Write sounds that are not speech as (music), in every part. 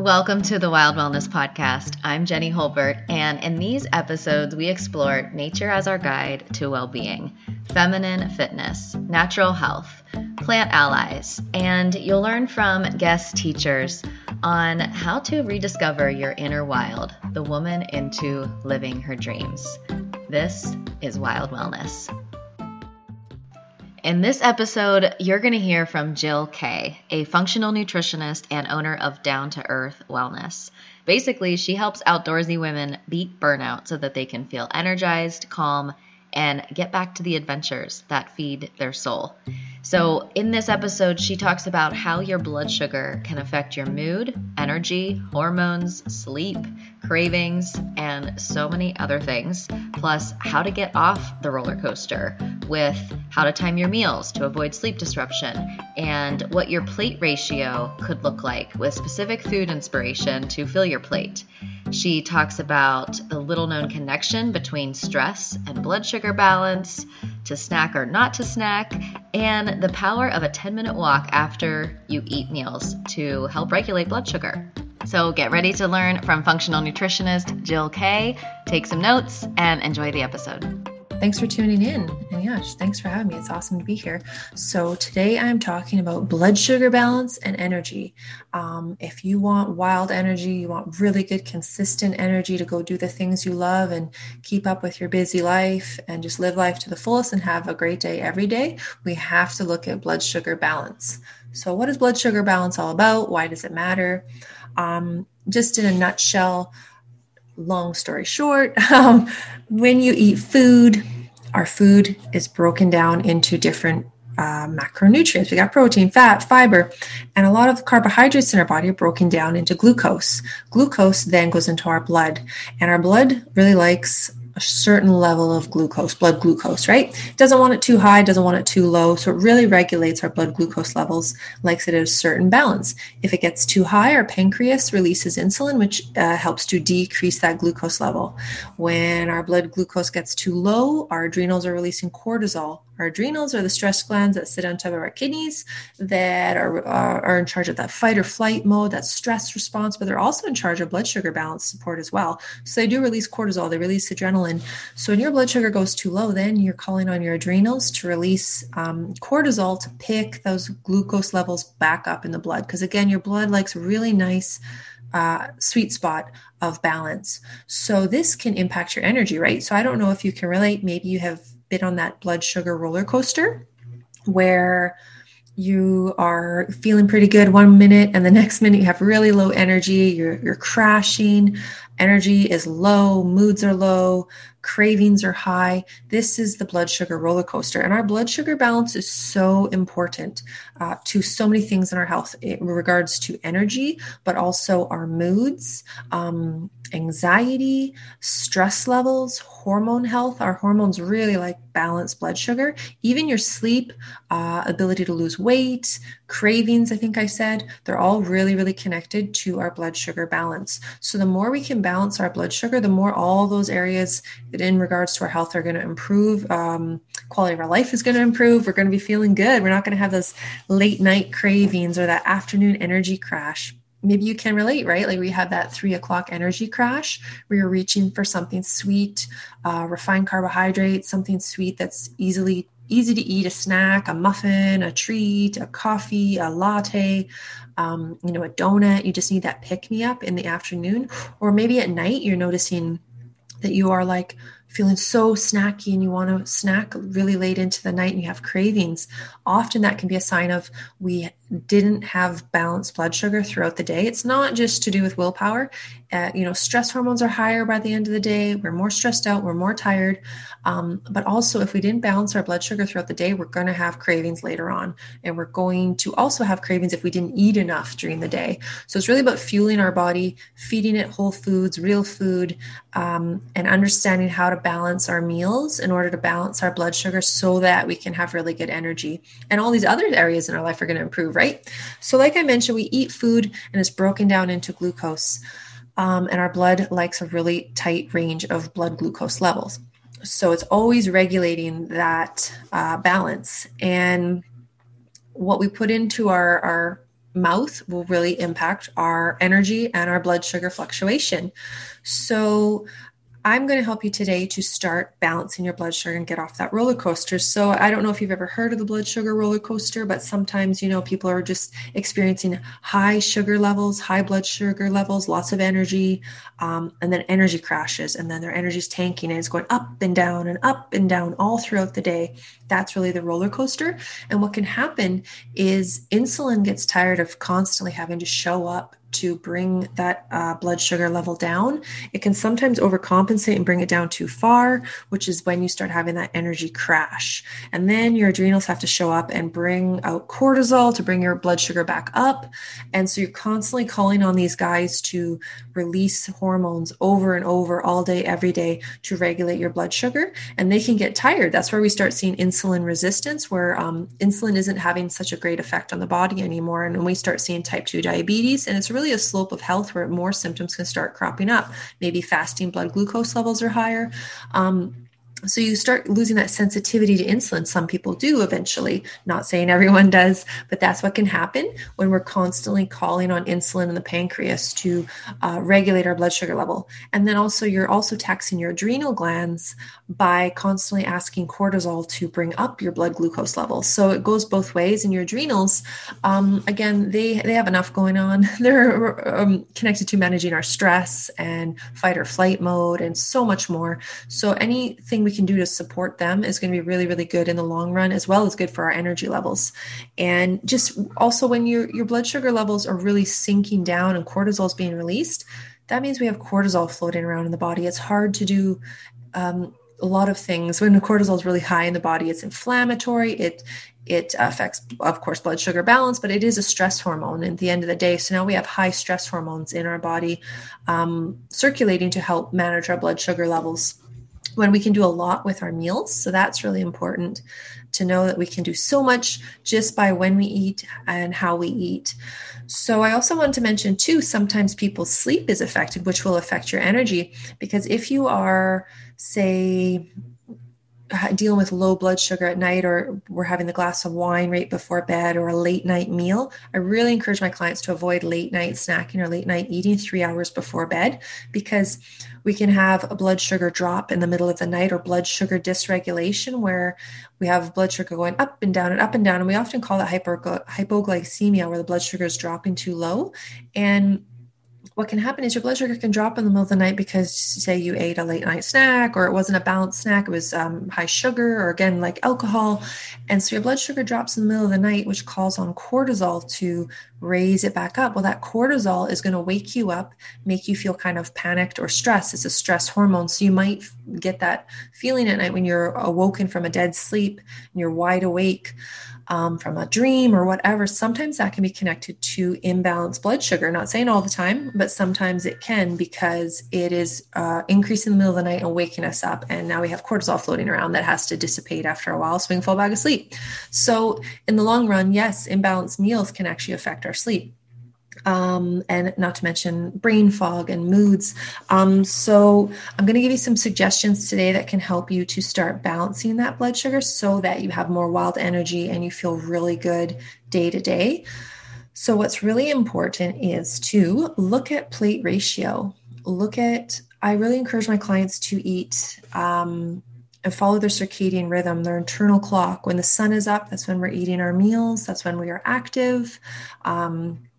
Welcome to the Wild Wellness Podcast. I'm Jenny Holbert, and in these episodes, we explore nature as our guide to well being, feminine fitness, natural health, plant allies, and you'll learn from guest teachers on how to rediscover your inner wild, the woman into living her dreams. This is Wild Wellness. In this episode, you're going to hear from Jill Kay, a functional nutritionist and owner of Down to Earth Wellness. Basically, she helps outdoorsy women beat burnout so that they can feel energized, calm, and get back to the adventures that feed their soul. So, in this episode, she talks about how your blood sugar can affect your mood, energy, hormones, sleep, cravings, and so many other things, plus how to get off the roller coaster with how to time your meals to avoid sleep disruption and what your plate ratio could look like with specific food inspiration to fill your plate. She talks about the little known connection between stress and blood sugar balance, to snack or not to snack, and the power of a 10 minute walk after you eat meals to help regulate blood sugar. So get ready to learn from functional nutritionist Jill Kay, take some notes, and enjoy the episode. Thanks for tuning in. And yeah, thanks for having me. It's awesome to be here. So, today I'm talking about blood sugar balance and energy. Um, if you want wild energy, you want really good, consistent energy to go do the things you love and keep up with your busy life and just live life to the fullest and have a great day every day, we have to look at blood sugar balance. So, what is blood sugar balance all about? Why does it matter? Um, just in a nutshell, long story short, (laughs) um, when you eat food, our food is broken down into different uh, macronutrients. We got protein, fat, fiber, and a lot of carbohydrates in our body are broken down into glucose. Glucose then goes into our blood, and our blood really likes a certain level of glucose, blood glucose, right? Doesn't want it too high, doesn't want it too low. So it really regulates our blood glucose levels, likes it at a certain balance. If it gets too high, our pancreas releases insulin, which uh, helps to decrease that glucose level. When our blood glucose gets too low, our adrenals are releasing cortisol, our adrenals are the stress glands that sit on top of our kidneys that are, uh, are in charge of that fight or flight mode, that stress response, but they're also in charge of blood sugar balance support as well. So they do release cortisol, they release adrenaline. So when your blood sugar goes too low, then you're calling on your adrenals to release um, cortisol to pick those glucose levels back up in the blood. Because again, your blood likes really nice. Uh, sweet spot of balance. So this can impact your energy, right? So I don't know if you can relate. Maybe you have been on that blood sugar roller coaster where you are feeling pretty good one minute and the (laughs) next minute you have really low energy you're, you're crashing energy is low moods are low cravings are high. This is the blood sugar roller coaster and our blood sugar balance is so important uh, to so many things in our health in regards to energy but also our moods um, anxiety stress levels hormone health. Our hormones really like balance blood sugar. Even your sleep uh, ability to lose weight cravings i think i said they're all really really connected to our blood sugar balance. So the more we can balance our blood sugar the more all those areas that in regards to our health are going to improve um, quality of our life is going to improve. We're going to be feeling good. We're not going to have those late night cravings or that afternoon energy crash maybe you can relate, right? Like we had that three o'clock energy crash where you're reaching for something sweet, uh, refined carbohydrates, something sweet that's easily easy to eat, a snack, a muffin, a treat, a coffee, a latte, um, you know, a donut. You just need that pick me up in the afternoon, or maybe at night you're noticing that you are like feeling so snacky and you want to snack really late into the night and you have cravings, often that can be a sign of we didn't have balanced blood sugar throughout the day. It's not just to do with willpower. Uh, you know, stress hormones are higher by the end of the day. We're more stressed out. We're more tired. Um, but also, if we didn't balance our blood sugar throughout the day, we're going to have cravings later on. And we're going to also have cravings if we didn't eat enough during the day. So it's really about fueling our body, feeding it whole foods, real food, um, and understanding how to balance our meals in order to balance our blood sugar so that we can have really good energy. And all these other areas in our life are going to improve, right? So, like I mentioned, we eat food and it's broken down into glucose. Um, and our blood likes a really tight range of blood glucose levels. So it's always regulating that uh, balance. And what we put into our, our mouth will really impact our energy and our blood sugar fluctuation. So, I'm going to help you today to start balancing your blood sugar and get off that roller coaster. So, I don't know if you've ever heard of the blood sugar roller coaster, but sometimes, you know, people are just experiencing high sugar levels, high blood sugar levels, lots of energy, um, and then energy crashes, and then their energy is tanking and it's going up and down and up and down all throughout the day. That's really the roller coaster. And what can happen is insulin gets tired of constantly having to show up to bring that uh, blood sugar level down. It can sometimes overcompensate and bring it down too far, which is when you start having that energy crash. And then your adrenals have to show up and bring out cortisol to bring your blood sugar back up. And so you're constantly calling on these guys to release hormones over and over all day, every day to regulate your blood sugar. And they can get tired. That's where we start seeing insulin resistance, where um, insulin isn't having such a great effect on the body anymore. And we start seeing type 2 diabetes. And it's really really a slope of health where more symptoms can start cropping up. Maybe fasting blood glucose levels are higher. Um, so you start losing that sensitivity to insulin. Some people do eventually. Not saying everyone does but that's what can happen when we're constantly calling on insulin in the pancreas to uh, regulate our blood sugar level. And then also you're also taxing your adrenal glands by constantly asking cortisol to bring up your blood glucose levels so it goes both ways and your adrenals. Um, again they they have enough going on. (laughs) They're um, connected to managing our stress and fight or flight mode and so much more. So anything we can do to support them is going to be really, really good in the long run, as well as good for our energy levels. And just also when your your blood sugar levels are really sinking down and cortisol is being released, that means we have cortisol floating around in the body. It's hard to do um, a lot of things when the cortisol is really high in the body. It's inflammatory. It it affects, of course, blood sugar balance, but it is a stress hormone at the end of the day. So now we have high stress hormones in our body um, circulating to help manage our blood sugar levels when we can do a lot with our meals. So that's really important to know that we can do so much just by when we eat and how we eat. So I also want to mention too, sometimes people's sleep is affected, which will affect your energy. Because if you are, say, dealing with low blood sugar at night or we're having the glass of wine right before bed or a late night meal i really encourage my clients to avoid late night snacking or late night eating three hours before bed because we can have a blood sugar drop in the middle of the night or blood sugar dysregulation where we have blood sugar going up and down and up and down. And we often call that hypoglycemia where the blood sugar is dropping too low. And what can happen is your blood sugar can drop in the middle of the night because say you ate a late night snack or it wasn't a balanced snack it was um, high sugar or again like alcohol. And so your blood sugar drops in the middle of the night which calls on cortisol to raise it back up. Well that cortisol is going to wake you up make you feel kind of panicked or stressed. It's a stress hormone. So you might get that feeling at night when you're awoken from a dead sleep and you're wide awake um, from a dream or whatever, sometimes that can be connected to imbalanced blood sugar. Not saying all the time, but sometimes it can because it is uh, increasing in the middle of the night and waking us up. And now we have cortisol floating around that has to dissipate after a while so we can fall back asleep. So, in the long run, yes, imbalanced meals can actually affect our sleep um, and not to mention brain fog and moods. Um, so, I'm going to give you some suggestions today that can help you to start balancing that blood sugar so that you have more wild energy and you feel really good day to day. So, what's really important is to look at plate ratio. Look at, I really encourage my clients to eat. Um, and follow their circadian rhythm, their internal clock. When the sun is up, that's when we're eating our meals. That's when we are active. Um,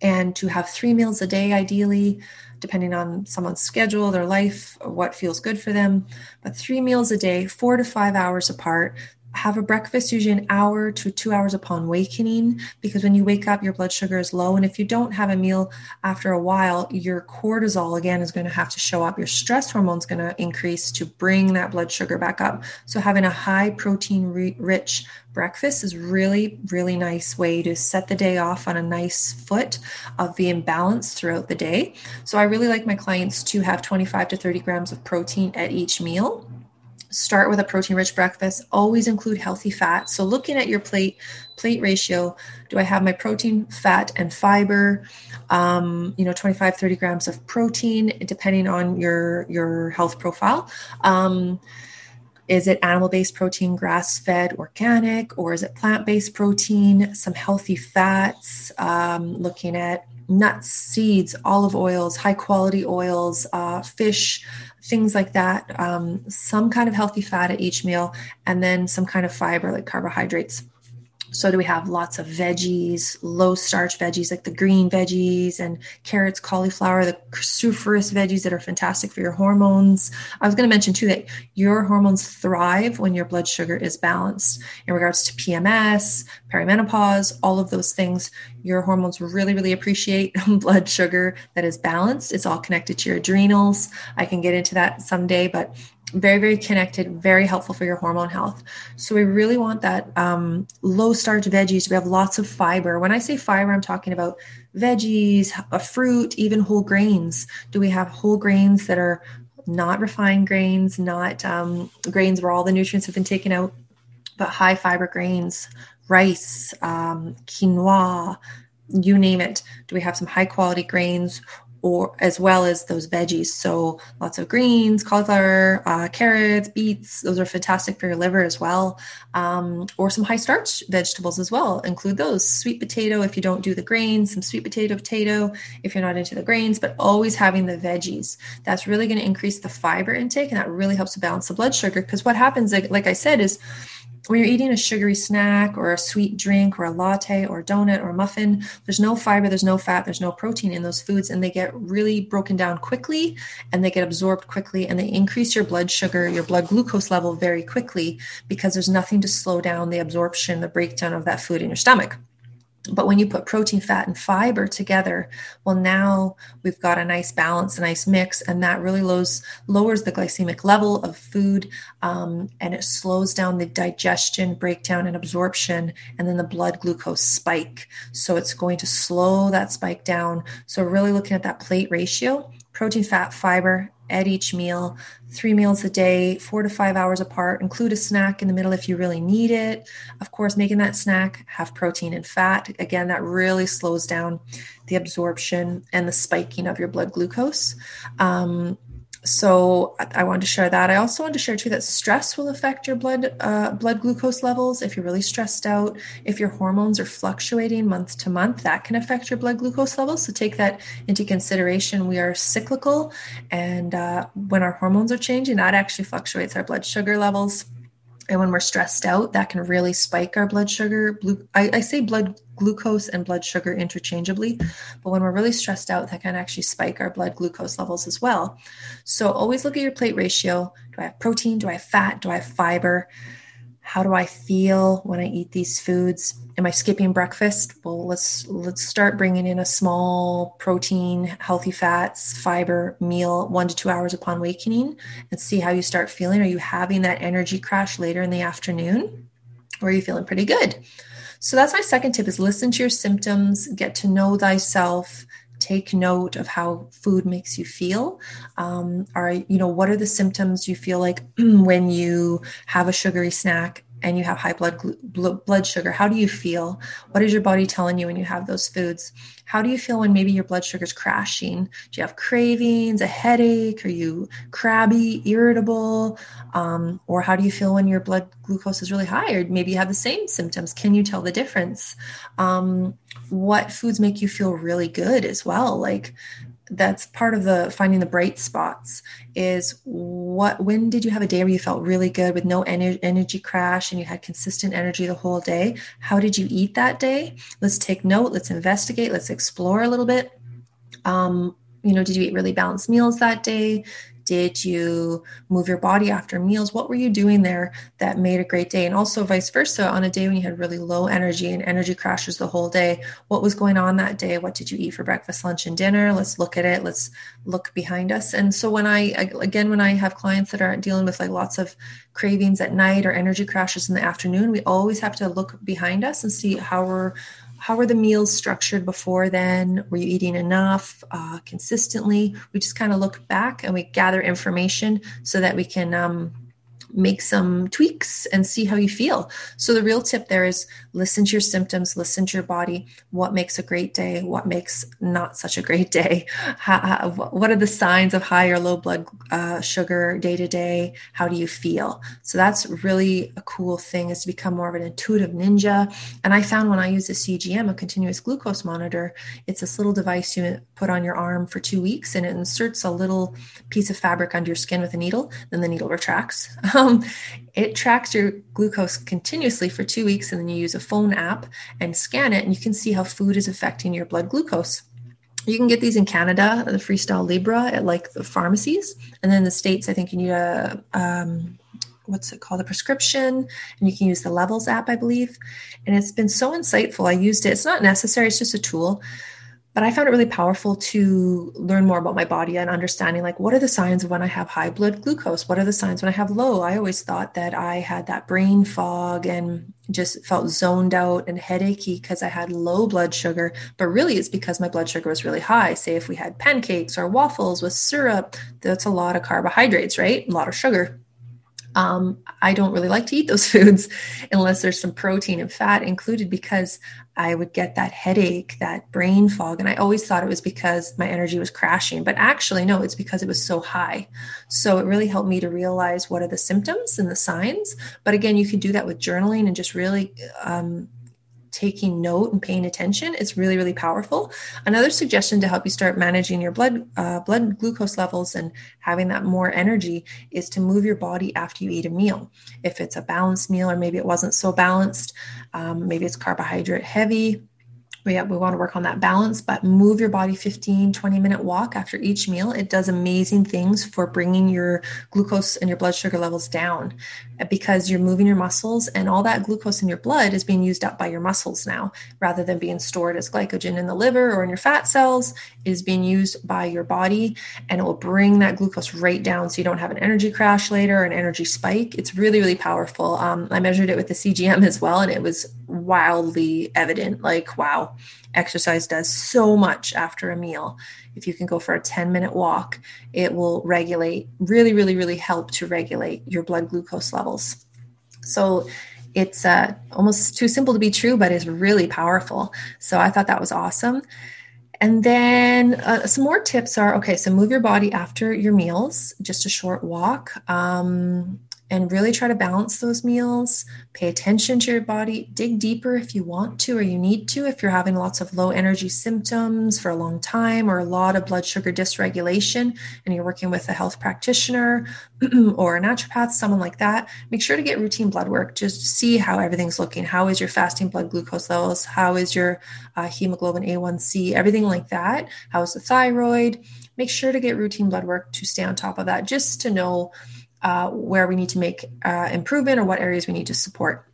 and to have three meals a day, ideally, depending on someone's schedule, their life, what feels good for them. But three meals a day, four to five hours apart, have a breakfast usually an hour to two hours upon awakening because when you wake up your blood sugar is low. And if you don't have a meal after a while your cortisol again is going to have to show up. Your stress hormone is going to increase to bring that blood sugar back up. So having a high protein rich breakfast is really really nice way to set the day off on a nice foot of being balanced throughout the day. So i really like my clients to have 25 to 30 grams of protein at each meal start with a protein rich breakfast always include healthy fat. So looking at your plate plate ratio do i have my protein fat and fiber? Um, you know 25 30 grams of protein depending on your your health profile. Um, Is it animal based protein, grass fed, organic, or is it plant based protein? Some healthy fats, um, looking at nuts, seeds, olive oils, high quality oils, uh, fish, things like that. Um, some kind of healthy fat at each meal, and then some kind of fiber like carbohydrates. So, do we have lots of veggies, low starch veggies like the green veggies and carrots, cauliflower, the cruciferous veggies that are fantastic for your hormones? I was going to mention too that your hormones thrive when your blood sugar is balanced. In regards to PMS, perimenopause, all of those things, your hormones really, really appreciate (laughs) blood sugar that is balanced. It's all connected to your adrenals. I can get into that someday, but very very connected very helpful for your hormone health. So we really want that um, low starch veggies. We have lots of fiber. When i say fiber i'm talking about veggies a fruit even whole grains. Do we have whole grains that are not refined grains not um, grains where all the nutrients have been taken out but high fiber grains rice um, quinoa you name it. Do we have some high quality grains or as well as those veggies. So lots of greens, cauliflower, uh, carrots, beets. Those are fantastic for your liver as well. Um, or some high starch vegetables as well. Include those. Sweet potato if you don't do the grains, some sweet potato, potato if you're not into the grains, but always having the veggies. That's really going to increase the fiber intake and that really helps to balance the blood sugar. Because what happens, like, like I said, is when you're eating a sugary snack or a sweet drink or a latte or a donut or a muffin, there's no fiber, there's no fat, there's no protein in those foods, and they get really broken down quickly and they get absorbed quickly and they increase your blood sugar, your blood glucose level very quickly because there's nothing to slow down the absorption, the breakdown of that food in your stomach. But when you put protein, fat, and fiber together, well, now we've got a nice balance, a nice mix, and that really lowers, lowers the glycemic level of food um, and it slows down the digestion, breakdown, and absorption, and then the blood glucose spike. So it's going to slow that spike down. So, really looking at that plate ratio protein, fat, fiber, at each meal, three meals a day, four to five hours apart. Include a snack in the middle if you really need it. Of course, making that snack have protein and fat. Again, that really slows down the absorption and the spiking of your blood glucose. Um, so I wanted to share that. I also wanted to share too that stress will affect your blood uh, blood glucose levels. If you're really stressed out, if your hormones are fluctuating month to month, that can affect your blood glucose levels. So take that into consideration. We are cyclical, and uh, when our hormones are changing, that actually fluctuates our blood sugar levels and when we're stressed out that can really spike our blood sugar. Blue I, I, say blood glucose and blood sugar interchangeably but when we're really stressed out that can actually spike our blood glucose levels as well. So always look at your plate ratio. Do i have protein? Do i have fat? Do i have fiber how do i feel when i eat these foods? Am i skipping breakfast? Well let's let's start bringing in a small protein healthy fats fiber meal one to two hours upon wakening and see how you start feeling. Are you having that energy crash later in the afternoon or are you feeling pretty good? So that's my second tip is listen to your symptoms get to know thyself take note of how food makes you feel. Um, are you know what are the symptoms you feel like (clears throat) when you have a sugary snack and you have high blood blood sugar how do you feel? What is your body telling you when you have those foods? How do you feel when maybe your blood sugar is crashing? Do you have cravings a headache? Are you crabby irritable? Um, or how do you feel when your blood glucose is really high or maybe you have the same symptoms? Can you tell the difference? Um, what foods make you feel really good as well? Like that's part of the finding the bright spots is what when did you have a day where you felt really good with no ener- energy crash and you had consistent energy the whole day? How did you eat that day? Let's take note let's investigate let's explore a little bit. Um, you know did you eat really balanced meals that day did you move your body after meals? What were you doing there that made a great day? And also, vice versa, on a day when you had really low energy and energy crashes the whole day, what was going on that day? What did you eat for breakfast, lunch, and dinner? Let's look at it. Let's look behind us. And so, when I, again, when I have clients that are dealing with like lots of cravings at night or energy crashes in the afternoon, we always have to look behind us and see how we're how were the meals structured before then? Were you eating enough uh, consistently? We just kind of look back and we gather information so that we can um, make some tweaks and see how you feel. So, the real tip there is listen to your symptoms, listen to your body. What makes a great day? What makes not such a great day? (laughs) How, what are the signs of high or low blood uh, sugar day to day? How do you feel? So, that's really a cool thing is to become more of an intuitive ninja. And I found when I use a CGM, a continuous glucose monitor, it's this little device you put on your arm for two weeks and it inserts a little piece of fabric under your skin with a needle. Then the needle retracts. (laughs) Um, it tracks your glucose continuously for two weeks, and then you use a phone app and scan it, and you can see how food is affecting your blood glucose. You can get these in Canada, the Freestyle Libre, at like the pharmacies, and then the states, I think you need a um, what's it called a prescription and you can use the levels app i believe. And it's been so insightful. I used it. It's not necessary. It's just a tool but I found it really powerful to learn more about my body and understanding like what are the signs of when I have high blood glucose? What are the signs when I have low? I always thought that I had that brain fog and just felt zoned out and headachy because I had low blood sugar, but really it's because my blood sugar was really high. Say if we had pancakes or waffles with syrup, that's a lot of carbohydrates, right? A lot of sugar. Um, I don't really like to eat those (laughs) foods unless there's some protein and fat included because I would get that headache, that brain fog. And I always thought it was because my energy was crashing, but actually, no, it's because it was so high. So it really helped me to realize what are the symptoms and the signs. But again, you can do that with journaling and just really um, taking note and paying attention is really really powerful. Another suggestion to help you start managing your blood uh, blood glucose levels and having that more energy is to move your body after you eat a meal. If it's a balanced meal or maybe it wasn't so balanced um, maybe it's carbohydrate heavy we, we want to work on that balance, but move your body 15, 20 minute walk after each meal. It does amazing things for bringing your glucose and your blood sugar levels down because you're moving your muscles and all that glucose in your blood is being used up by your muscles now rather than being stored as glycogen in the liver or in your fat cells is being used by your body and it will bring that glucose right down so you don't have an energy crash later or an energy spike. It's really, really powerful. Um, I measured it with the CGM as well and it was wildly evident like, wow, exercise does so much after a meal. If you can go for a 10 minute walk, it will regulate, really, really, really help to regulate your blood glucose levels. So it's uh, almost too simple to be true, but it's really powerful. So I thought that was awesome. And then uh, some more tips are okay, so move your body after your meals, just a short walk. Um, and really try to balance those meals. Pay attention to your body. Dig deeper if you want to or you need to. If you're having lots of low energy symptoms for a long time or a lot of blood sugar dysregulation and you're working with a health practitioner (clears throat) or a naturopath, someone like that, make sure to get routine blood work. Just see how everything's looking. How is your fasting blood glucose levels? How is your uh, hemoglobin A1C? Everything like that. How is the thyroid? Make sure to get routine blood work to stay on top of that just to know uh, where we need to make uh, improvement or what areas we need to support.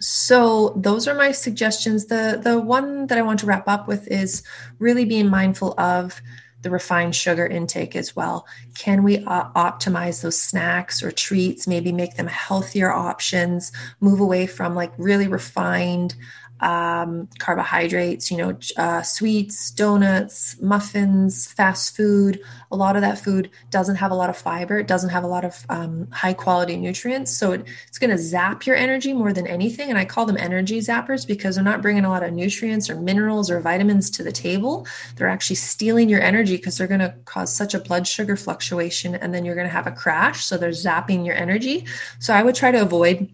So those are my suggestions. The the one that I want to wrap up with is really being mindful of the refined sugar intake as well. Can we uh, optimize those snacks or treats? Maybe make them healthier options. Move away from like really refined um, carbohydrates, you know, uh, sweets, donuts, muffins, fast food. A lot of that food doesn't have a lot of fiber. It doesn't have a lot of um, high quality nutrients. So it, it's going to zap your energy more than anything. And I call them energy zappers because they're not bringing a lot of nutrients or minerals or vitamins to the table. They're actually stealing your energy because they're going to cause such a blood sugar fluctuation and then you're going to have a crash. So they're zapping your energy. So I would try to avoid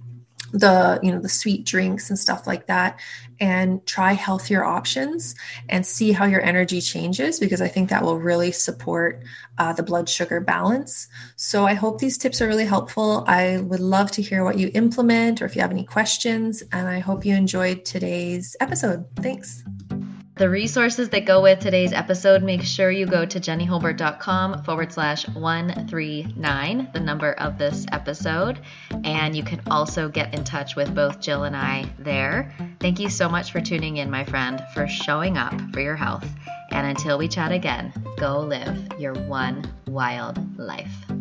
the you know the sweet drinks and stuff like that and try healthier options and see how your energy changes because i think that will really support uh, the blood sugar balance. So i hope these tips are really helpful. I would love to hear what you implement or if you have any questions and i hope you enjoyed today's episode. Thanks the resources that go with today's episode, make sure you go to jennyholbert.com forward slash 139, the number of this episode. And you can also get in touch with both Jill and I there. Thank you so much for tuning in, my friend, for showing up for your health. And until we chat again, go live your one wild life.